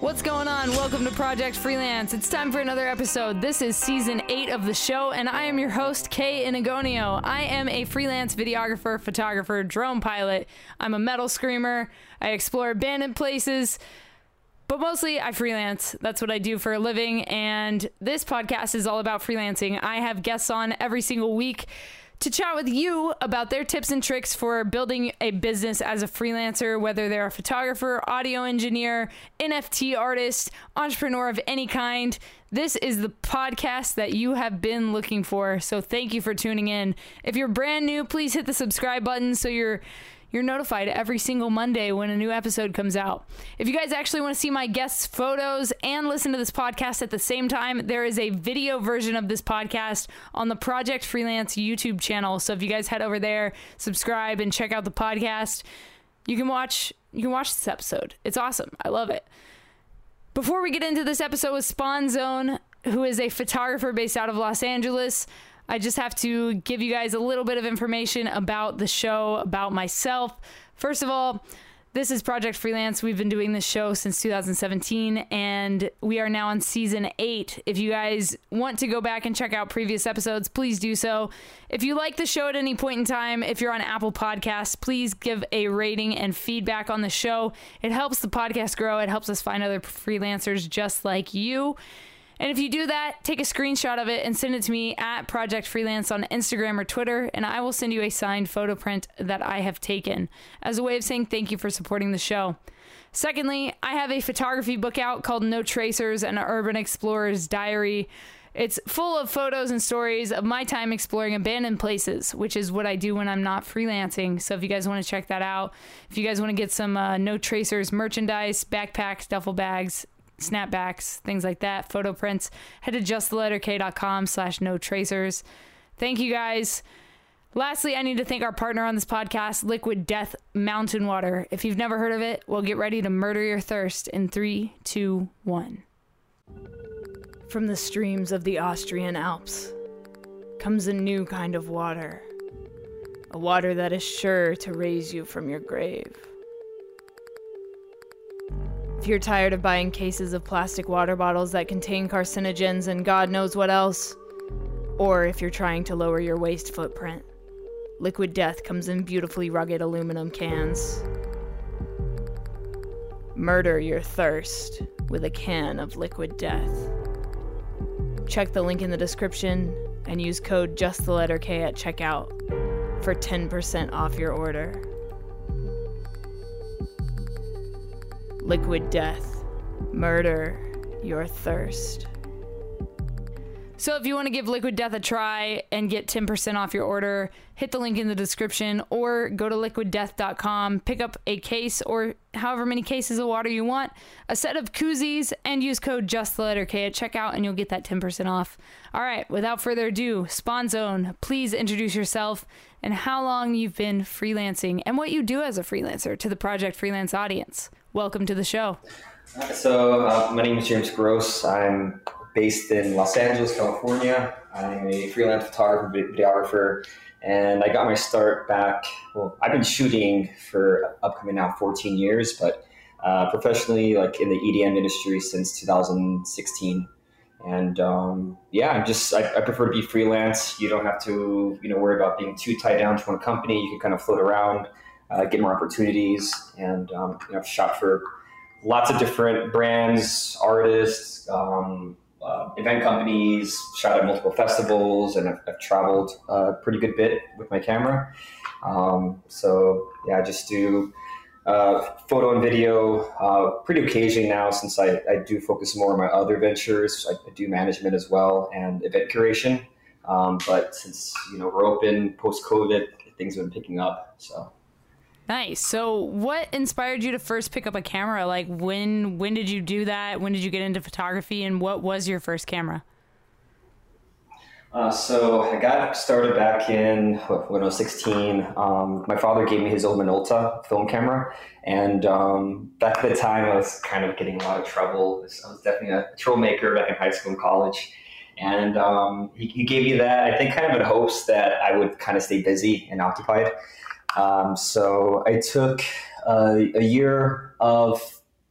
What's going on? Welcome to Project Freelance. It's time for another episode. This is season eight of the show, and I am your host, Kay Inagonio. I am a freelance videographer, photographer, drone pilot. I'm a metal screamer. I explore abandoned places, but mostly I freelance. That's what I do for a living, and this podcast is all about freelancing. I have guests on every single week to chat with you about their tips and tricks for building a business as a freelancer, whether they're a photographer, audio engineer, NFT artist, entrepreneur of any kind. This is the podcast that you have been looking for. So thank you for tuning in. If you're brand new, please hit the subscribe button so you're you're notified every single Monday when a new episode comes out. If you guys actually want to see my guests' photos and listen to this podcast at the same time, there is a video version of this podcast on the Project Freelance YouTube channel. So if you guys head over there, subscribe and check out the podcast, you can watch you can watch this episode. It's awesome. I love it. Before we get into this episode with Spawn Zone, who is a photographer based out of Los Angeles, I just have to give you guys a little bit of information about the show, about myself. First of all, this is Project Freelance. We've been doing this show since 2017, and we are now on season eight. If you guys want to go back and check out previous episodes, please do so. If you like the show at any point in time, if you're on Apple Podcasts, please give a rating and feedback on the show. It helps the podcast grow, it helps us find other freelancers just like you. And if you do that, take a screenshot of it and send it to me at Project Freelance on Instagram or Twitter, and I will send you a signed photo print that I have taken as a way of saying thank you for supporting the show. Secondly, I have a photography book out called No Tracers An Urban Explorer's Diary. It's full of photos and stories of my time exploring abandoned places, which is what I do when I'm not freelancing. So if you guys want to check that out, if you guys want to get some uh, No Tracers merchandise, backpacks, duffel bags, snapbacks, things like that, photo prints, head to justtheletterk.com slash no tracers. Thank you guys. Lastly, I need to thank our partner on this podcast, Liquid Death Mountain Water. If you've never heard of it, well, get ready to murder your thirst in three, two, one. From the streams of the Austrian Alps comes a new kind of water, a water that is sure to raise you from your grave. If you're tired of buying cases of plastic water bottles that contain carcinogens and God knows what else, or if you're trying to lower your waste footprint, Liquid Death comes in beautifully rugged aluminum cans. Murder your thirst with a can of Liquid Death. Check the link in the description and use code just the letter K at checkout for 10% off your order. Liquid death, murder your thirst. So, if you want to give Liquid Death a try and get 10% off your order, hit the link in the description or go to liquiddeath.com, pick up a case or however many cases of water you want, a set of koozies, and use code just the letter K at checkout, and you'll get that 10% off. All right, without further ado, Spawn Zone, please introduce yourself and how long you've been freelancing and what you do as a freelancer to the Project Freelance audience. Welcome to the show. So, uh, my name is James Gross. I'm based in Los Angeles, California. I'm a freelance photographer, videographer, and I got my start back. Well, I've been shooting for upcoming now 14 years, but uh, professionally, like in the EDM industry since 2016. And um, yeah, I'm just I, I, prefer to be freelance. You don't have to you know worry about being too tied down to one company. You can kind of float around uh, get more opportunities. And um, you know, I've shot for lots of different brands, artists, um, uh, event companies, shot at multiple festivals, and I've, I've traveled a pretty good bit with my camera. Um, so yeah, I just do uh, photo and video uh, pretty occasionally now since I, I do focus more on my other ventures. I, I do management as well and event curation. Um, but since you know we're open post COVID, things have been picking up. So Nice. So, what inspired you to first pick up a camera? Like, when when did you do that? When did you get into photography, and what was your first camera? Uh, so I got started back in when I was 16. Um, my father gave me his old Minolta film camera, and um, back at the time I was kind of getting a lot of trouble. I was definitely a troublemaker back in high school and college, and um, he, he, gave me that. I think kind of in hopes that I would kind of stay busy and occupied. Um, so I took uh, a year of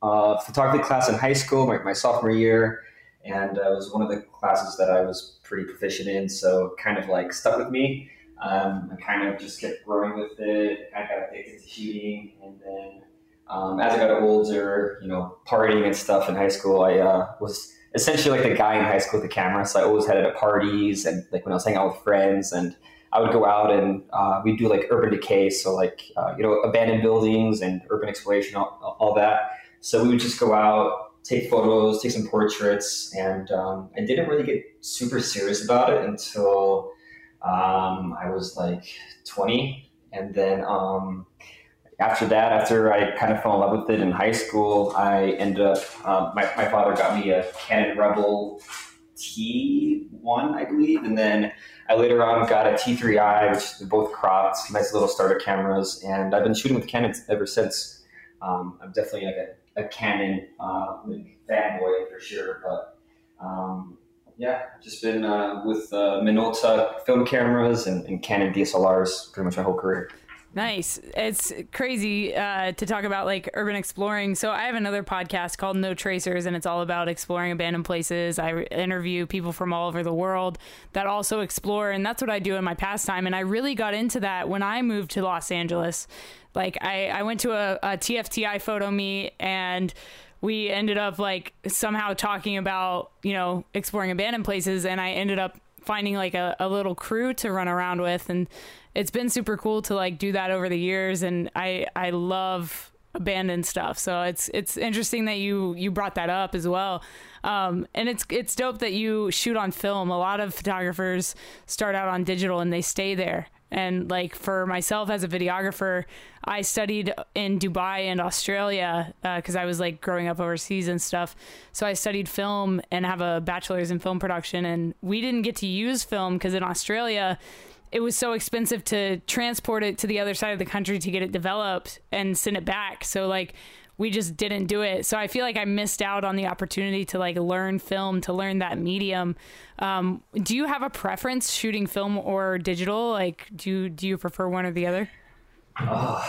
uh, photography class in high school, my, my sophomore year, and uh, it was one of the classes that I was pretty proficient in. So kind of like stuck with me. Um, I kind of just kept growing with it. I got addicted to shooting, and then um, as I got older, you know, partying and stuff in high school, I uh, was essentially like the guy in high school with the camera. So I always had it at parties and like when I was hanging out with friends and I would go out and uh, we'd do like urban decay, so like uh, you know abandoned buildings and urban exploration, all, all, that. So we would just go out, take photos, take some portraits, and um, I didn't really get super serious about it until um, I was like 20, and then um, after that, after I kind of fell in love with it in high school, I ended up um, my my father got me a Canon Rebel T1, I believe, and then I later on got a T3i, which are both cropped, nice little starter cameras, and I've been shooting with Canon ever since. Um, I'm definitely like a, a Canon uh, fanboy for sure, but um, yeah, just been uh, with uh, Minolta film cameras and, and Canon DSLRs pretty much my whole career. Nice. It's crazy uh, to talk about like urban exploring. So I have another podcast called No Tracers, and it's all about exploring abandoned places. I interview people from all over the world that also explore, and that's what I do in my pastime. And I really got into that when I moved to Los Angeles. Like I, I went to a, a TFTI photo meet and we ended up like somehow talking about you know exploring abandoned places and i ended up finding like a, a little crew to run around with and it's been super cool to like do that over the years and I I love abandoned stuff. So it's it's interesting that you you brought that up as well. Um, and it's it's dope that you shoot on film. A lot of photographers start out on digital and they stay there. And like for myself as a videographer, I studied in Dubai and Australia because uh, I was like growing up overseas and stuff. So I studied film and have a bachelor's in film production. And we didn't get to use film because in Australia it was so expensive to transport it to the other side of the country to get it developed and send it back. So like we just didn't do it. So I feel like I missed out on the opportunity to like learn film, to learn that medium. Um, do you have a preference shooting film or digital? Like, do you, do you prefer one or the other? Oh,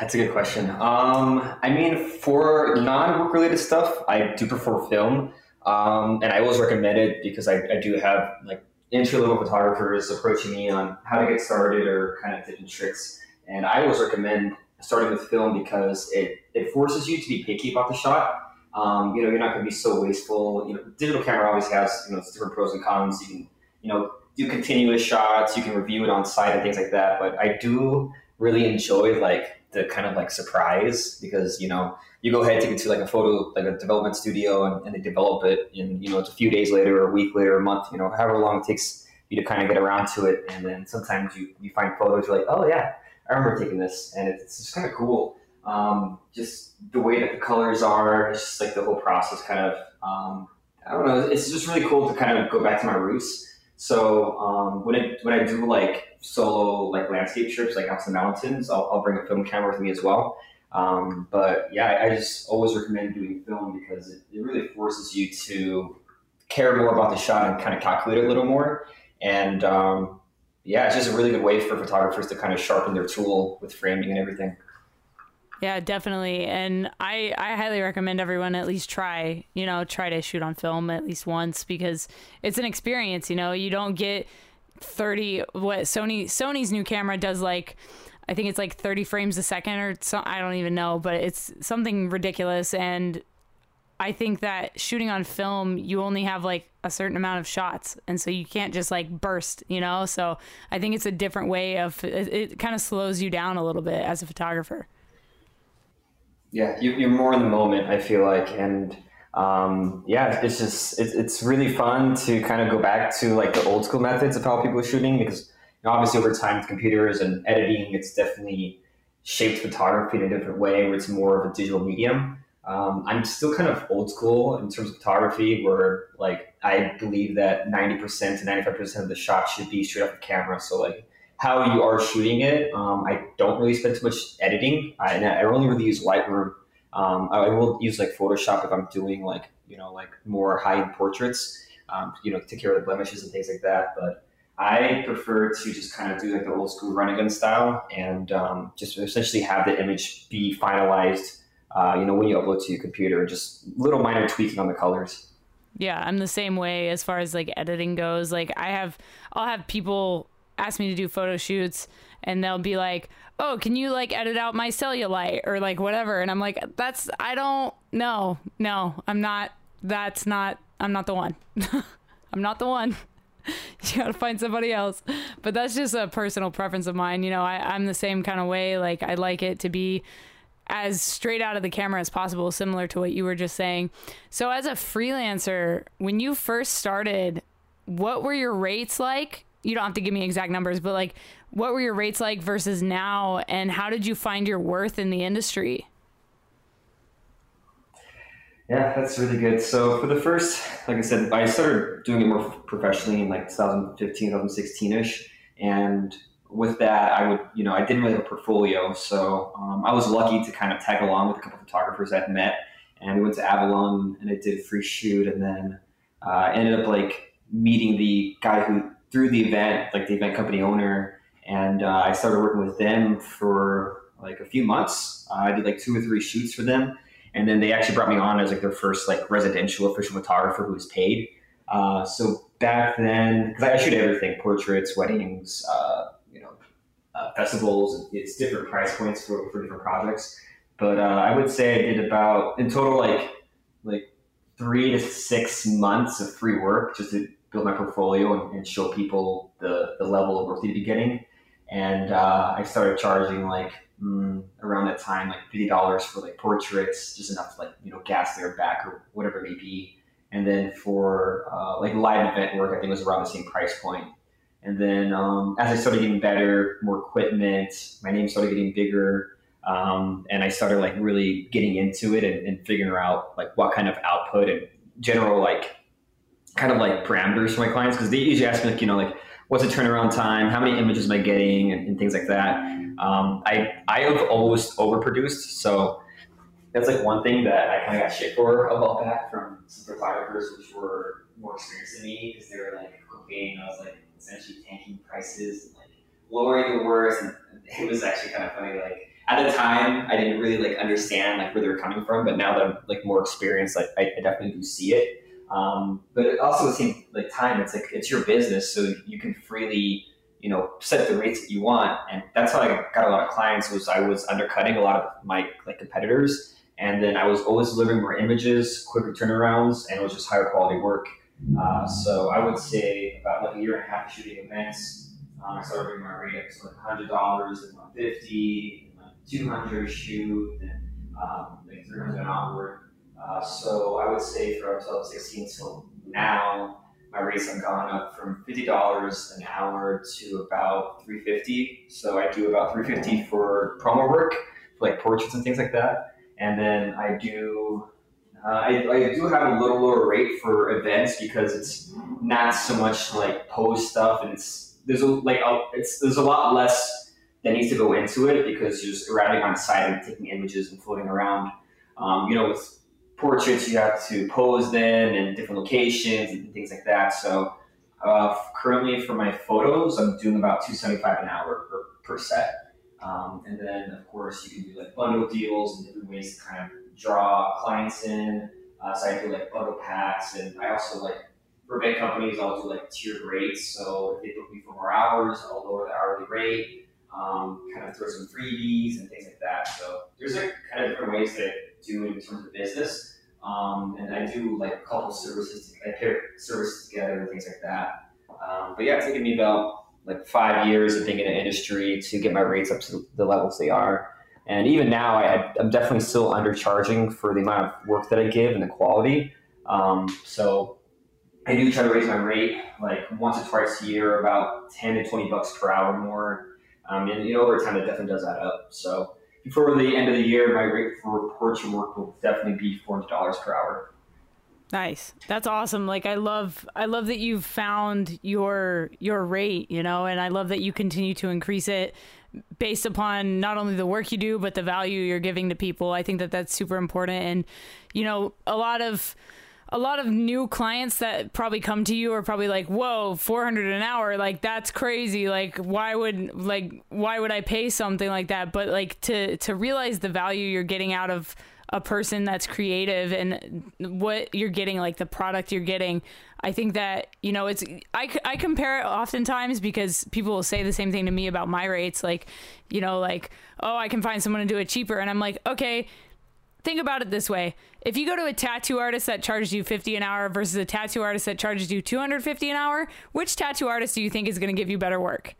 that's a good question. Um, I mean, for non-work related stuff, I do prefer film. Um, and I always recommend it because I, I do have like entry level photographers approaching me on how to get started or kind of different tricks. And I always recommend starting with film because it, it forces you to be picky about the shot. Um, you know, you're not going to be so wasteful. You know, digital camera always has you know its different pros and cons. You can you know do continuous shots. You can review it on site and things like that. But I do really enjoy like the kind of like surprise because you know you go ahead take it to like a photo like a development studio and, and they develop it and you know it's a few days later or a week later a month you know however long it takes you to kind of get around to it. And then sometimes you, you find photos you're like oh yeah i remember taking this. And it's just kind of cool. Um, just the way that the colors are just like the whole process kind of um, i don't know it's just really cool to kind of go back to my roots. So um, when it when I do like solo like landscape trips like out to the mountains, I'll, I'll bring a film camera with me as well. Um, but yeah, I, I, just always recommend doing film because it, it, really forces you to care more about the shot and kind of calculate it a little more. And um, yeah, it's just a really good way for photographers to kind of sharpen their tool with framing and everything. Yeah, definitely. And I, I highly recommend everyone at least try, you know, try to shoot on film at least once because it's an experience, you know, you don't get 30 what Sony Sony's new camera does like I think it's like 30 frames a second or so I don't even know, but it's something ridiculous and I think that shooting on film, you only have like a certain amount of shots, and so you can't just like burst, you know. So I think it's a different way of it, it kind of slows you down a little bit as a photographer. Yeah, you, are more in the moment. I feel like, and um, yeah, it's just it's, it's really fun to kind of go back to like the old school methods of how people are shooting because obviously over time with computers and editing, it's definitely shaped photography in a different way where it's more of a digital medium. Um, I'm still kind of old school in terms of photography where like I believe that 90% to 95% of the shot should be straight off the camera. So like how you are shooting it, um, I don't really spend too much editing. I, I only really use Lightroom. Um, I will use like Photoshop if I'm doing like, you know, like more high end portraits, um, you know, take care of the blemishes and things like that. But I prefer to just kind of do like the old school run gun style and um, just essentially have the image be finalized uh, you know, when you upload to your computer, just little minor tweaking on the colors. Yeah, I'm the same way as far as like editing goes. Like I have, I'll have people ask me to do photo shoots, and they'll be like, "Oh, can you like edit out my cellulite or like whatever?" And I'm like, "That's I don't no no I'm not. That's not. I'm not the one. I'm not the one." you gotta find somebody else. But that's just a personal preference of mine. You know, I, I'm the same kind of way. Like I like it to be as straight out of the camera as possible, similar to what you were just saying. So as a freelancer, when you first started, what were your rates like? You don't have to give me exact numbers, but like what were your rates like versus now and how did you find your worth in the industry? Yeah, that's really good. So for the first, like I said, I started doing it more professionally in like 2015, 2016ish, and with that, I would, you know, I didn't really have a portfolio, so um, I was lucky to kind of tag along with a couple photographers I'd met, and we went to Avalon and I did a free shoot, and then uh, ended up like meeting the guy who threw the event, like the event company owner, and uh, I started working with them for like a few months. Uh, I did like two or three shoots for them and then they actually brought me on as like their first like residential official photographer who was paid. Uh, so back then, because I shoot everything: portraits, weddings, uh, you know, uh, festivals. It's different price points for, for different projects. But uh, I would say I did about in total like like three to six months of free work just to build my portfolio and, and show people the, the level of work they'd be getting. And uh, I started charging like mm, around that time, like fifty dollars for like portraits, just enough to like you know gas their back or whatever it may be. And then for uh, like live event work, I think it was around the same price point. And then um, as I started getting better, more equipment, my name started getting bigger, um, and I started like really getting into it and, and figuring out like what kind of output and general like kind of like parameters for my clients because they usually ask me like you know like what's the turnaround time, how many images am I getting, and, and things like that. Um, I I have always overproduced, so that's like one thing that I kind of got shit for a while back from some photographers, which were more experienced than me because they were like cooking. I was like essentially tanking prices and like lowering the worth, and it was actually kind of funny. Like at the time, I didn't really like understand like where they were coming from, but now that I'm like more experienced, like I, I definitely do see it. Um, but it also same like time, it's like it's your business, so you can freely you know set the rates that you want, and that's how I got a lot of clients. Was I was undercutting a lot of my like competitors, and then I was always delivering more images, quicker turnarounds, and it was just higher quality work. Uh, so I would say about like a year and a half shooting events. Um, I started bringing my rate up to like hundred dollars and one fifty, two hundred shoot, and um, like three hundred onward. Uh, so I would say from 2016 till now, my rates have gone up from fifty dollars an hour to about three fifty. So I do about three fifty for promo work, like portraits and things like that, and then I do. Uh, I, I do have a little lower rate for events because it's not so much like post stuff, and it's there's a like a, it's there's a lot less that needs to go into it because you're just arriving on site and taking images and floating around. Um, you know, with portraits you have to pose them in different locations and things like that. So uh, currently for my photos, I'm doing about 275 an hour per, per set. Um, and then of course you can do like bundle deals and different ways to kind of draw clients in. Uh, so I do like bundle packs and I also like for big companies, I'll do like tiered rates. So if they book me for more hours, I'll lower the hourly rate, um, kind of throw some freebies and things like that. So there's like kind of different ways to do in terms of business. Um, and I do like a couple services, I pair services together and things like that. Um, but yeah, it's taken me about like five years of being in the industry to get my rates up to the levels they are. And even now, I, am definitely still undercharging for the amount of work that I give and the quality. Um, so I do try to raise my rate like once or twice a year, about 10 to 20 bucks per hour more. Um, and you know, over time, it definitely does add up. So before the end of the year, my rate for portrait work will definitely be four hundred dollars per hour. Nice. That's awesome. Like I love I love that you've found your your rate, you know, and I love that you continue to increase it based upon not only the work you do but the value you're giving to people. I think that that's super important and you know, a lot of a lot of new clients that probably come to you are probably like, "Whoa, 400 an hour, like that's crazy. Like why would like why would I pay something like that?" But like to to realize the value you're getting out of a person that's creative and what you're getting, like the product you're getting. I think that, you know, it's, I, I compare it oftentimes because people will say the same thing to me about my rates. Like, you know, like, oh, I can find someone to do it cheaper. And I'm like, okay, think about it this way. If you go to a tattoo artist that charges you 50 an hour versus a tattoo artist that charges you 250 an hour, which tattoo artist do you think is going to give you better work?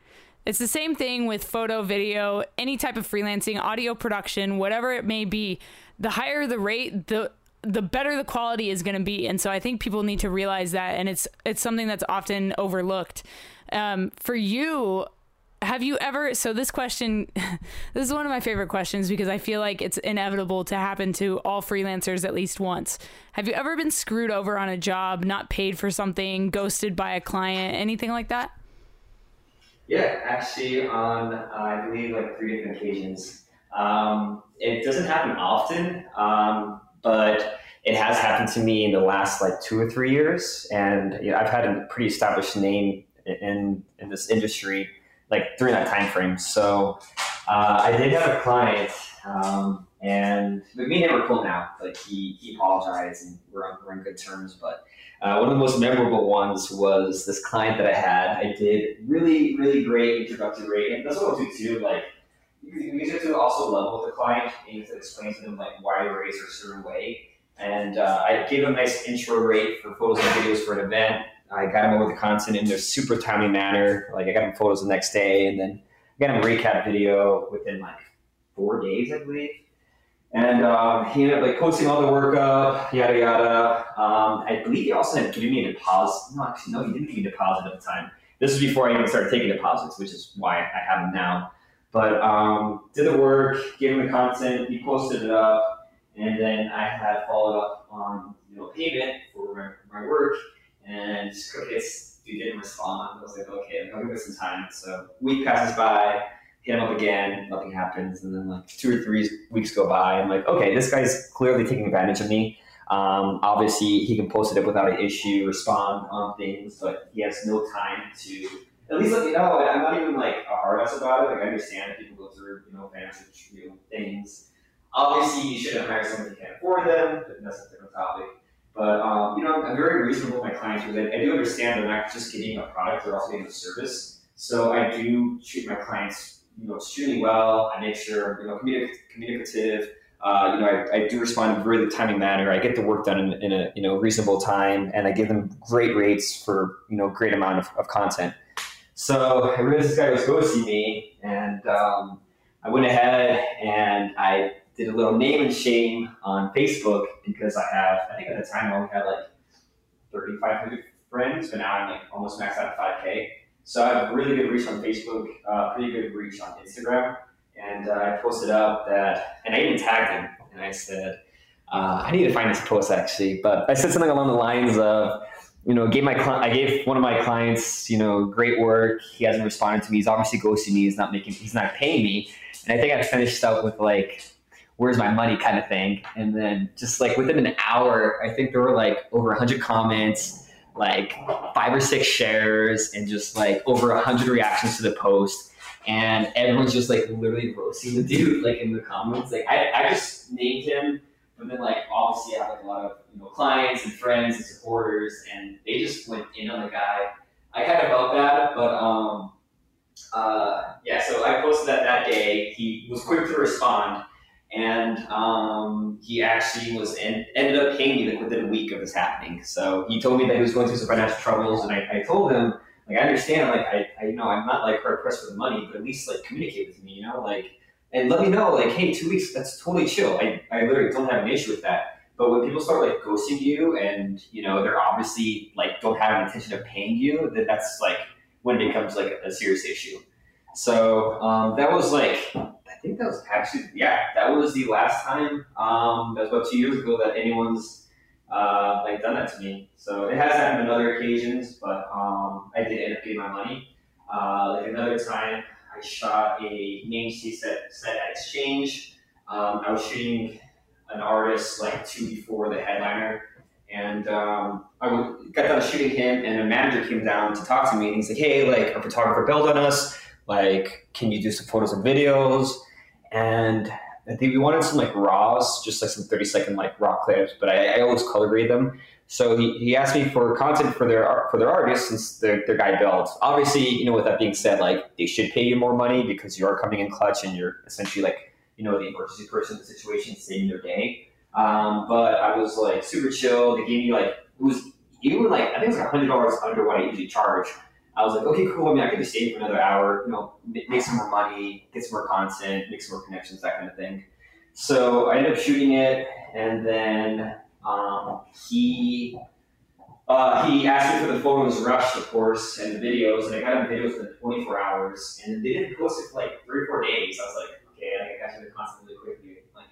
It's the same thing with photo, video, any type of freelancing, audio production, whatever it may be. The higher the rate, the the better the quality is going to be. And so I think people need to realize that and it's it's something that's often overlooked. Um, for you, have you ever so this question this is one of my favorite questions because i feel like it's inevitable to happen to all freelancers at least once. Have you ever been screwed over on a job not paid for something ghosted by a client anything like that? Yeah actually on uh, i believe like three different occasions. Um, it doesn't happen often um, but it has happened to me in the last like two or three years. And you know, i've had a pretty established name in in this industry like during that time frame. So uh, I did have a client, um, and me and him are cool now. Like he he apologized, and we're on, we're on good terms. But uh, one of the most memorable ones was this client that I had. I did really really great introductory rate, and that's what I'll do too. Like you, have to also level with the client, and to explain to them like why your rates are a certain way. And uh, I gave a nice intro rate for photos and videos for an event I got him over the content in a super timely manner. Like I got him photos the next day, and then I got him a recap video within like four days, I believe. And um, he ended up like posting all the work up, yada yada. Um, I believe he also had given me a deposit. No, actually, no, he didn't give me a deposit at the time. This was before I even started taking deposits, which is why I have them now. But um, did the work, gave him the content, he posted it up, and then I had followed up on you know payment for my, my work and Crickets he didn't respond. I was like, okay, I'll give it some time. So week passes by, hit him up again, nothing happens, and then like two or three weeks go by. I'm like, okay, this guy's clearly taking advantage of me. Um, obviously, he can post it up without an issue, respond on things, but he has no time to at least let me know. I'm not even like a hard ass about it. Like I understand people go through you know fancy you know, things. Obviously, you shouldn't hire someone who can't afford them, but that's a different topic. But um, you know, I'm very reasonable with my clients because I, I do understand they're not just getting a product; they're also getting a service. So I do treat my clients, you know, extremely well. I make sure you know communic- communicative. Uh, you know, I, I, do respond in a really timely manner. I get the work done in, in, a you know reasonable time, and I give them great rates for you know great amount of, of content. So I realized this guy was going to see me, and um, I went ahead and I did a little name and shame on Facebook because I have, I think at the time I only had like 3,500 friends, but now I'm like almost maxed out at 5K. So I have really good reach on Facebook, uh, pretty good reach on Instagram. And uh, I posted up that, and I even tagged him, and I said, uh, I need to find this post actually, but I said something along the lines of, you know, gave my I gave one of my clients, you know, great work. He hasn't responded to me. He's obviously ghosting me. He's not making. He's not paying me. And I think I finished up with like, where's my money kind of thing. And then just like within an hour, I think there were like over 100 comments, like five or six shares, and just like over 100 reactions to the post. And everyone's just like literally roasting the dude, like in the comments. Like I, I just named him, but then like obviously I have like a lot of you know clients and friends and supporters, and they just went in on the guy. I kind of felt bad, but um, uh, yeah. So I posted that that day. He was quick to respond, and um, he actually was en- ended up paying me like within a week of this happening. So he told me that he was going through some financial troubles, and I, I told him like I understand, like I, I you know I'm not like hard pressed for the money, but at least like communicate with me, you know, like and let me know like hey two weeks that's totally chill. I I literally don't have an issue with that. But when people start like ghosting you, and you know they're obviously like don't have an intention of paying you, then that's like when it becomes like a serious issue. So um, that was like think that was actually yeah, that was the last time. Um, that was about two years ago that anyone's uh, like done that to me. So it has happened on other occasions, but um, I did end up getting my money. Uh, like another time, I shot a name set set at Exchange. Um, I was shooting an artist like two before the headliner, and um, I got done shooting him, and a manager came down to talk to me, and he's like, "Hey, like our photographer bailed on us. Like, can you do some photos and videos?" And I think we wanted some like raws, just like some 30 second like raw clips, but I, I always color grade them. So he, he asked me for content for their for their artists since their, their guy builds. Obviously, you know, with that being said, like they should pay you more money because you are coming in clutch and you're essentially like, you know, the emergency person in the situation saving their day. Um, but I was like super chill. They gave me like it was even like I think it was like hundred dollars under what I usually charge. I was like, okay, cool. I mean, I could just stay for another hour, you know, make some more money, get some more content, make some more connections, that kind of thing. So I ended up shooting it, and then um, he uh, he asked me for the photos rushed, of course, and the videos, and I got him videos within 24 hours, and they didn't post it for like three or four days. I was like, okay, I got you the content really quickly, like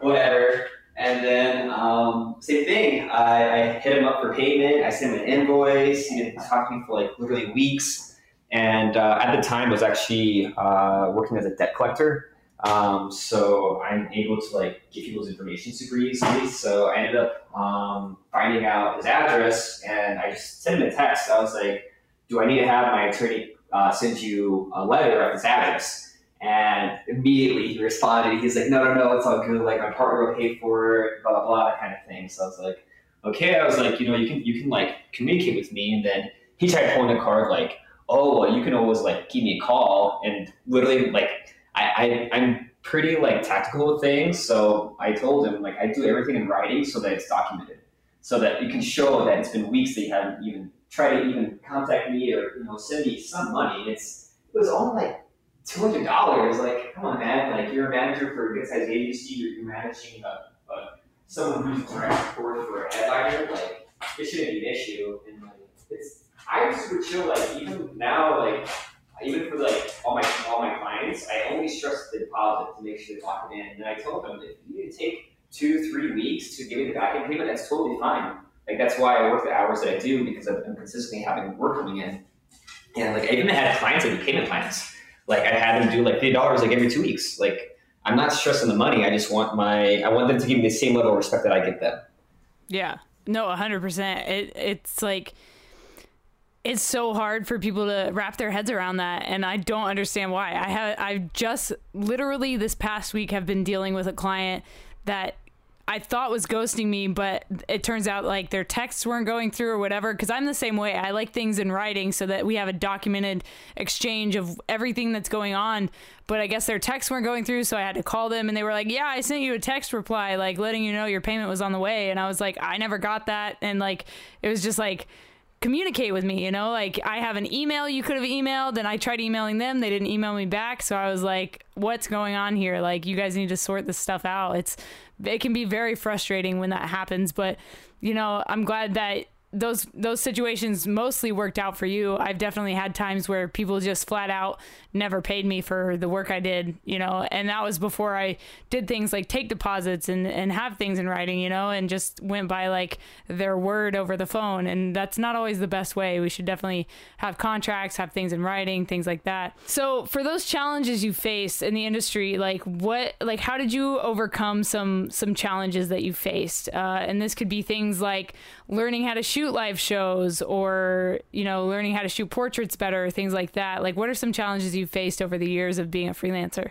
whatever. And then um, same thing, I, I, hit him up for payment. I sent him an invoice. He didn't talk to me for like literally weeks. And uh, at the time, I was actually uh, working as a debt collector. Um, so I'm able to like get people's information super easily. So I ended up um, finding out his address, and I just sent him a text. I was like, "Do I need to have my attorney uh, send you a letter at this address?" And immediately he responded. He's like, "No, no, no, it's all good. Like my partner will pay for it, blah blah blah, kind of thing." So I was like, "Okay." I was like, "You know, you can you can like communicate with me." And then he tried pulling the card like, "Oh, well, you can always like give me a call," and literally like I, I am pretty like tactical with things. So I told him like I do everything in writing so that it's documented, so that you can show that it's been weeks that you haven't even tried to even contact me or you know send me some money. It's it was only like two hundred dollars. Like come on, man! Like you're a manager for a good sized agency. You're, managing a, a someone who's direct report for a headliner. Like it shouldn't be an issue. And like it's I super chill. Like even now, like even for like all my all my clients, I only stress the deposit to make sure they lock it in. And I told them if you need to take two, three weeks to give me the back end payment, that's totally fine. Like that's why I work the hours that I do because I'm consistently having work coming in. And like I even had clients that payment plans. Like I had them do like fifty dollars like every two weeks. Like I'm not stressing the money. I just want my I want them to give me the same level of respect that I get them. Yeah. No, hundred percent. It it's like it's so hard for people to wrap their heads around that and i don't understand why i have i've just literally this past week have been dealing with a client that I thought was ghosting me, but it turns out like their texts weren't going through or whatever. Cause I'm the same way. I like things in writing so that we have a documented exchange of everything that's going on. But I guess their texts weren't going through. So I had to call them and they were like, Yeah, I sent you a text reply, like letting you know your payment was on the way. And I was like, I never got that. And like, it was just like, communicate with me, you know? Like I have an email you could have emailed and I tried emailing them, they didn't email me back, so I was like, what's going on here? Like you guys need to sort this stuff out. It's it can be very frustrating when that happens, but you know, I'm glad that those those situations mostly worked out for you. I've definitely had times where people just flat out never paid me for the work I did, you know, and that was before I did things like take deposits and, and have things in writing, you know, and just went by like their word over the phone. And that's not always the best way. We should definitely have contracts, have things in writing, things like that. So for those challenges you face in the industry, like what, like how did you overcome some, some challenges that you faced? Uh, and this could be things like learning how to shoot live shows or, you know, learning how to shoot portraits better, things like that. Like what are some challenges you you faced over the years of being a freelancer?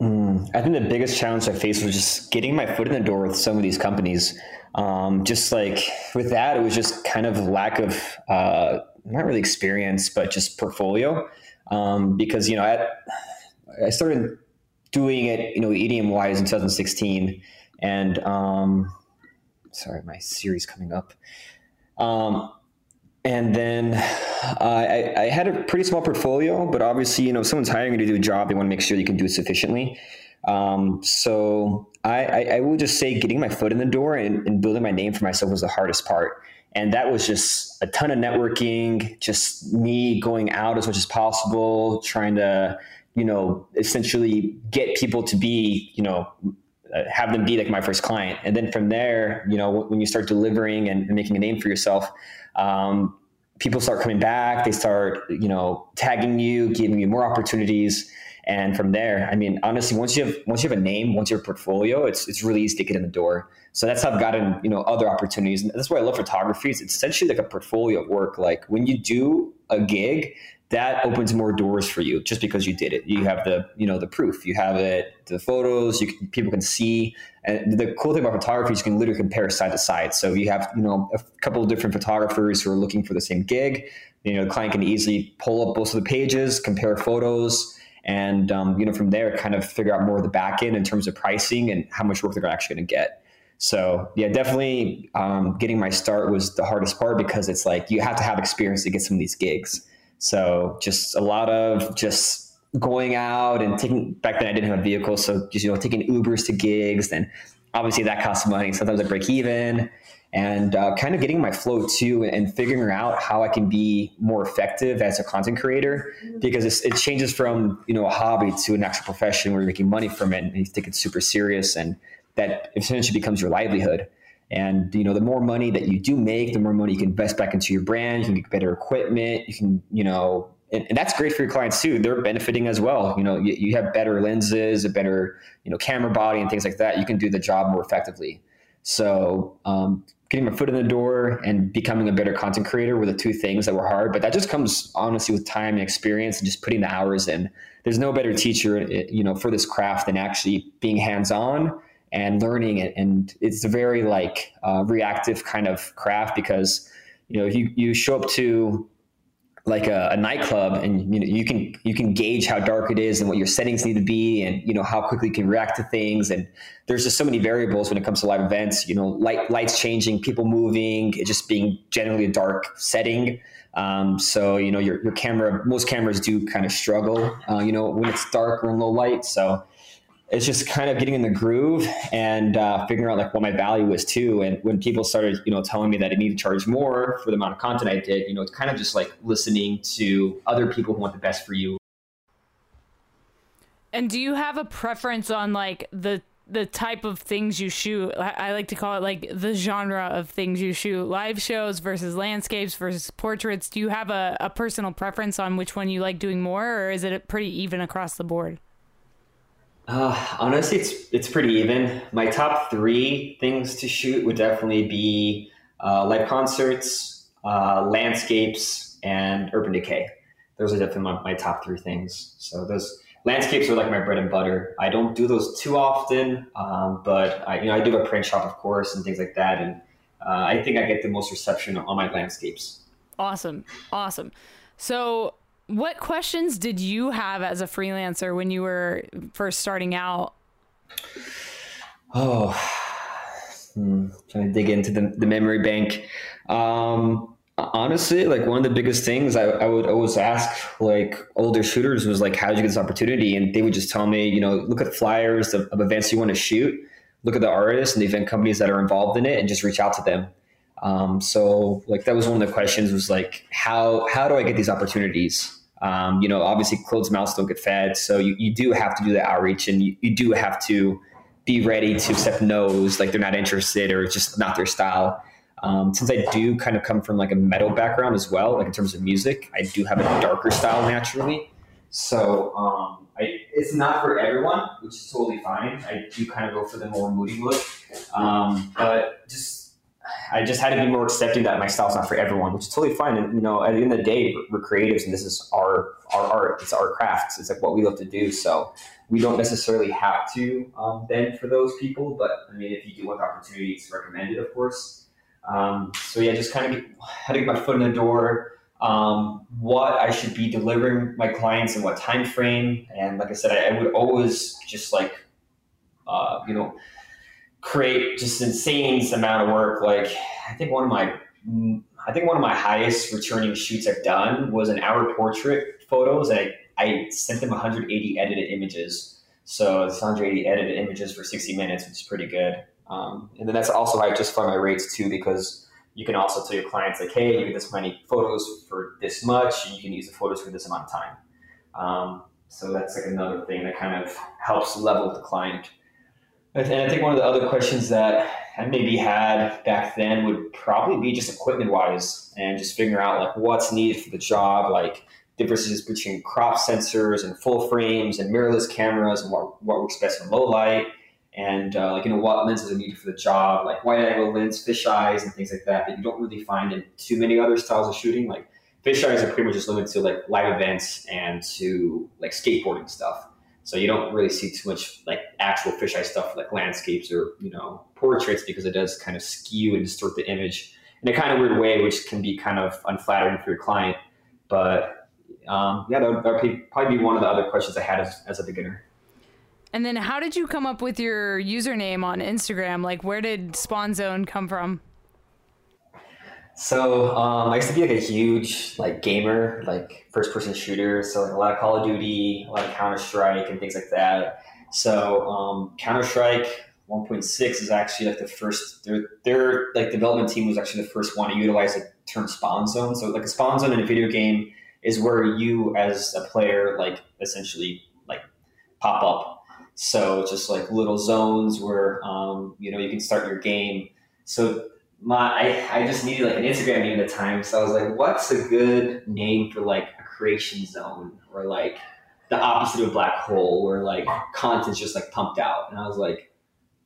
Mm, I think the biggest challenge I faced was just getting my foot in the door with some of these companies. Um, just like with that, it was just kind of lack of uh, not really experience, but just portfolio. Um, because you know, I, I started doing it, you know, EDM wise in 2016, and um, sorry, my Siri's coming up. Um, and then uh, I, I, had a pretty small portfolio, but obviously, you know, if someone's hiring you to do a job, they want to make sure you can do it sufficiently. Um, so I, I, I, will just say getting my foot in the door and, and, building my name for myself was the hardest part. And that was just a ton of networking, just me going out as much as possible, trying to, you know, essentially get people to be, you know, have them be like my first client. And then from there, you know, when you start delivering and making a name for yourself, um, people start coming back. They start, you know, tagging you, giving you more opportunities. And from there, I mean, honestly, once you have once you have a name, once you have a portfolio, it's it's really easy to get in the door. So that's how I've gotten, you know, other opportunities. And that's why I love photography. It's essentially like a portfolio of work. Like when you do a gig, that opens more doors for you just because you did it. You have the, you know, the proof. You have it, the photos. You can, people can see. And the cool thing about photography is you can literally compare side to side. So you have, you know, a couple of different photographers who are looking for the same gig. You know, the client can easily pull up both of the pages, compare photos, and um, you know, from there, kind of figure out more of the back end in terms of pricing and how much work they're actually going to get. So yeah, definitely um, getting my start was the hardest part because it's like you have to have experience to get some of these gigs. So just a lot of just going out and taking back then I didn't have a vehicle, so just you know taking Ubers to gigs. and obviously that costs money. Sometimes I break even, and uh, kind of getting my flow too, and figuring out how I can be more effective as a content creator because it changes from you know a hobby to an actual profession where you're making money from it and you take it super serious, and that essentially becomes your livelihood. And you know, the more money that you do make, the more money you can invest back into your brand. You can get better equipment. You can, you know, and, and that's great for your clients too. They're benefiting as well. You know, you, you, have better lenses, a better, you know, camera body and things like that. You can do the job more effectively. So, um, getting my foot in the door and becoming a better content creator were the two things that were hard. But that just comes honestly with time and experience and just putting the hours in. There's no better teacher, you know, for this craft than actually being hands on and learning it. And it's a very like uh, reactive kind of craft because you know you you show up to like a, a, nightclub and you know you can you can gauge how dark it is and what your settings need to be and you know how quickly you can react to things. And there's just so many variables when it comes to live events you know light lights changing people moving it just being generally a dark setting. Um, so you know your, your camera most cameras do kind of struggle uh, you know when it's dark or in low light. So it's just kind of getting in the groove and uh, figuring out like what my value is too. And when people started, you know, telling me that I need to charge more for the amount of content I did, you know, it's kind of just like listening to other people who want the best for you. And do you have a preference on like the the type of things you shoot? I like to call it like the genre of things you shoot: live shows versus landscapes versus portraits. Do you have a, a personal preference on which one you like doing more, or is it pretty even across the board? Uh, honestly, it's it's pretty even. My top three things to shoot would definitely be uh, live concerts, uh, landscapes, and urban decay. Those are definitely my, my, top three things. So those landscapes are like my bread and butter. I don't do those too often, um, but I, you know I do a print shop, of course, and things like that. And uh, I think I get the most reception on my landscapes. Awesome, awesome. So what questions did you have as a freelancer when you were first starting out? Oh, hmm, trying to dig into the, the memory bank. Um, honestly, like one of the biggest things I, I would always ask like older shooters was like, how did you get this opportunity? And they would just tell me, you know, look at flyers of, of events you want to shoot, look at the artists and the event companies that are involved in it, and just reach out to them. Um, so like that was one of the questions was like, how how do I get these opportunities? Um, you know, obviously closed mouths don't get fed. So you, you do have to do the outreach and you, you do have to be ready to accept no's, like they're not interested or it's just not their style. Um, since I do kind of come from like a metal background as well, like in terms of music, I do have a darker style naturally. So um, I, it's not for everyone, which is totally fine. I do kind of go for the more moody look, um, but just I just had to be more accepting that my style's not for everyone, which is totally fine. And you know, at the end of the day, we're creatives, and this is our our art. It's our craft. It's like what we love to do. So we don't necessarily have to um, bend for those people. But I mean, if you do want the opportunity, it's recommended, of course. Um, so yeah, just kind of had to get my foot in the door. Um, what I should be delivering my clients in what time frame, and like I said, I, I would always just like, uh, you know create just insane amount of work. Like I think one of my I think one of my highest returning shoots I've done was an hour portrait photos. I, I sent them 180 edited images. So it's 180 edited images for 60 minutes, which is pretty good. Um, and then that's also how I just find my rates too, because you can also tell your clients like, hey, you get this many photos for this much, and you can use the photos for this amount of time. Um, so that's like another thing that kind of helps level the client. And I think one of the other questions that I maybe had back then would probably be just equipment wise and just figuring out like what's needed for the job, like differences between crop sensors and full frames and mirrorless cameras and what, what works best in low light and uh, like you know what lenses are needed for the job, like wide angle lens, fish eyes, and things like that that you don't really find in too many other styles of shooting. Like fisheyes are pretty much just limited to like live events and to like skateboarding stuff. So you don't really see too much like actual fisheye stuff like landscapes or you know portraits because it does kind of skew and distort the image in a kind of weird way, which can be kind of unflattering for your client. But um, yeah, that would, probably be one of the other questions I had as, as a beginner. And then, how did you come up with your username on Instagram? Like, where did Spawn Zone come from? So um, I used to be like a huge like gamer, like first person shooter. So like a lot of Call of Duty, a lot of Counter Strike, and things like that. So um, Counter Strike 1.6 is actually like the first. Their their like development team was actually the first one to utilize the term spawn zone. So like a spawn zone in a video game is where you as a player like essentially like pop up. So just like little zones where um, you know you can start your game. So my I, I just needed like an Instagram name at the time, so I was like, what's a good name for like a creation zone or like the opposite of a black hole where like content's just like pumped out. And I was like,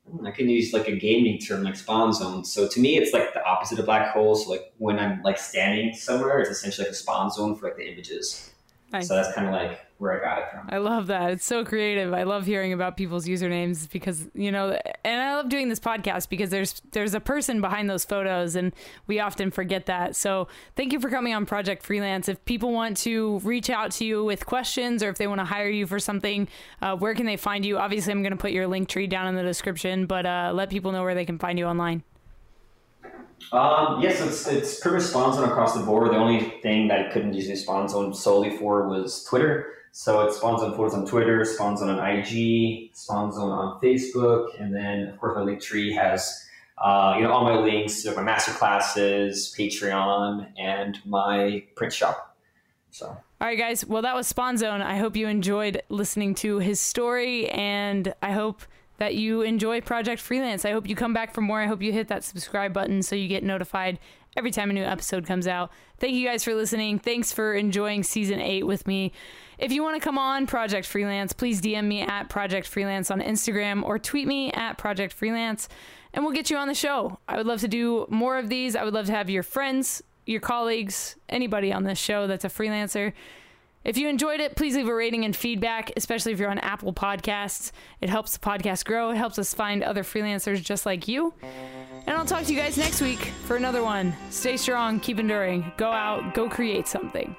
hmm, I can use like a gaming term like spawn zone. So to me, it's like the opposite of black holes. So like when I'm like standing somewhere, it's essentially like a spawn zone for like the images. Nice. So that's kind of like where I got it from. I love that. It's so creative. I love hearing about people's usernames because you know, and I love doing this podcast because there's there's a person behind those photos, and we often forget that. So thank you for coming on Project Freelance. If people want to reach out to you with questions or if they want to hire you for something, uh, where can they find you? Obviously, I'm going to put your Linktree down in the description, but uh, let people know where they can find you online. Um, yes, it's, it's pretty much Spawn Zone across the board. The only thing that I couldn't use Spawn Zone solely for was Twitter. So it Spawn Zone photos on Twitter, Spawn Zone IG, Spawn Zone, on Facebook, and then of course my Linktree has uh, you know all my links to my master classes, Patreon, and my print shop. So. All right, guys. Well, that was Spawn Zone. I hope you enjoyed listening to his story, and I hope that you enjoy Project Freelance. I hope you come back for more. I hope you hit that subscribe button so you get notified every time a new episode comes out. Thank you guys for listening. Thanks for enjoying season eight with me. If you want to come on Project Freelance, please DM me at Project Freelance on Instagram or tweet me at Project Freelance and we'll get you on the show. I would love to do more of these. I would love to have your friends, your colleagues, anybody on this show that's a freelancer if you enjoyed it, please leave a rating and feedback, especially if you're on Apple Podcasts. It helps the podcast grow, it helps us find other freelancers just like you. And I'll talk to you guys next week for another one. Stay strong, keep enduring, go out, go create something.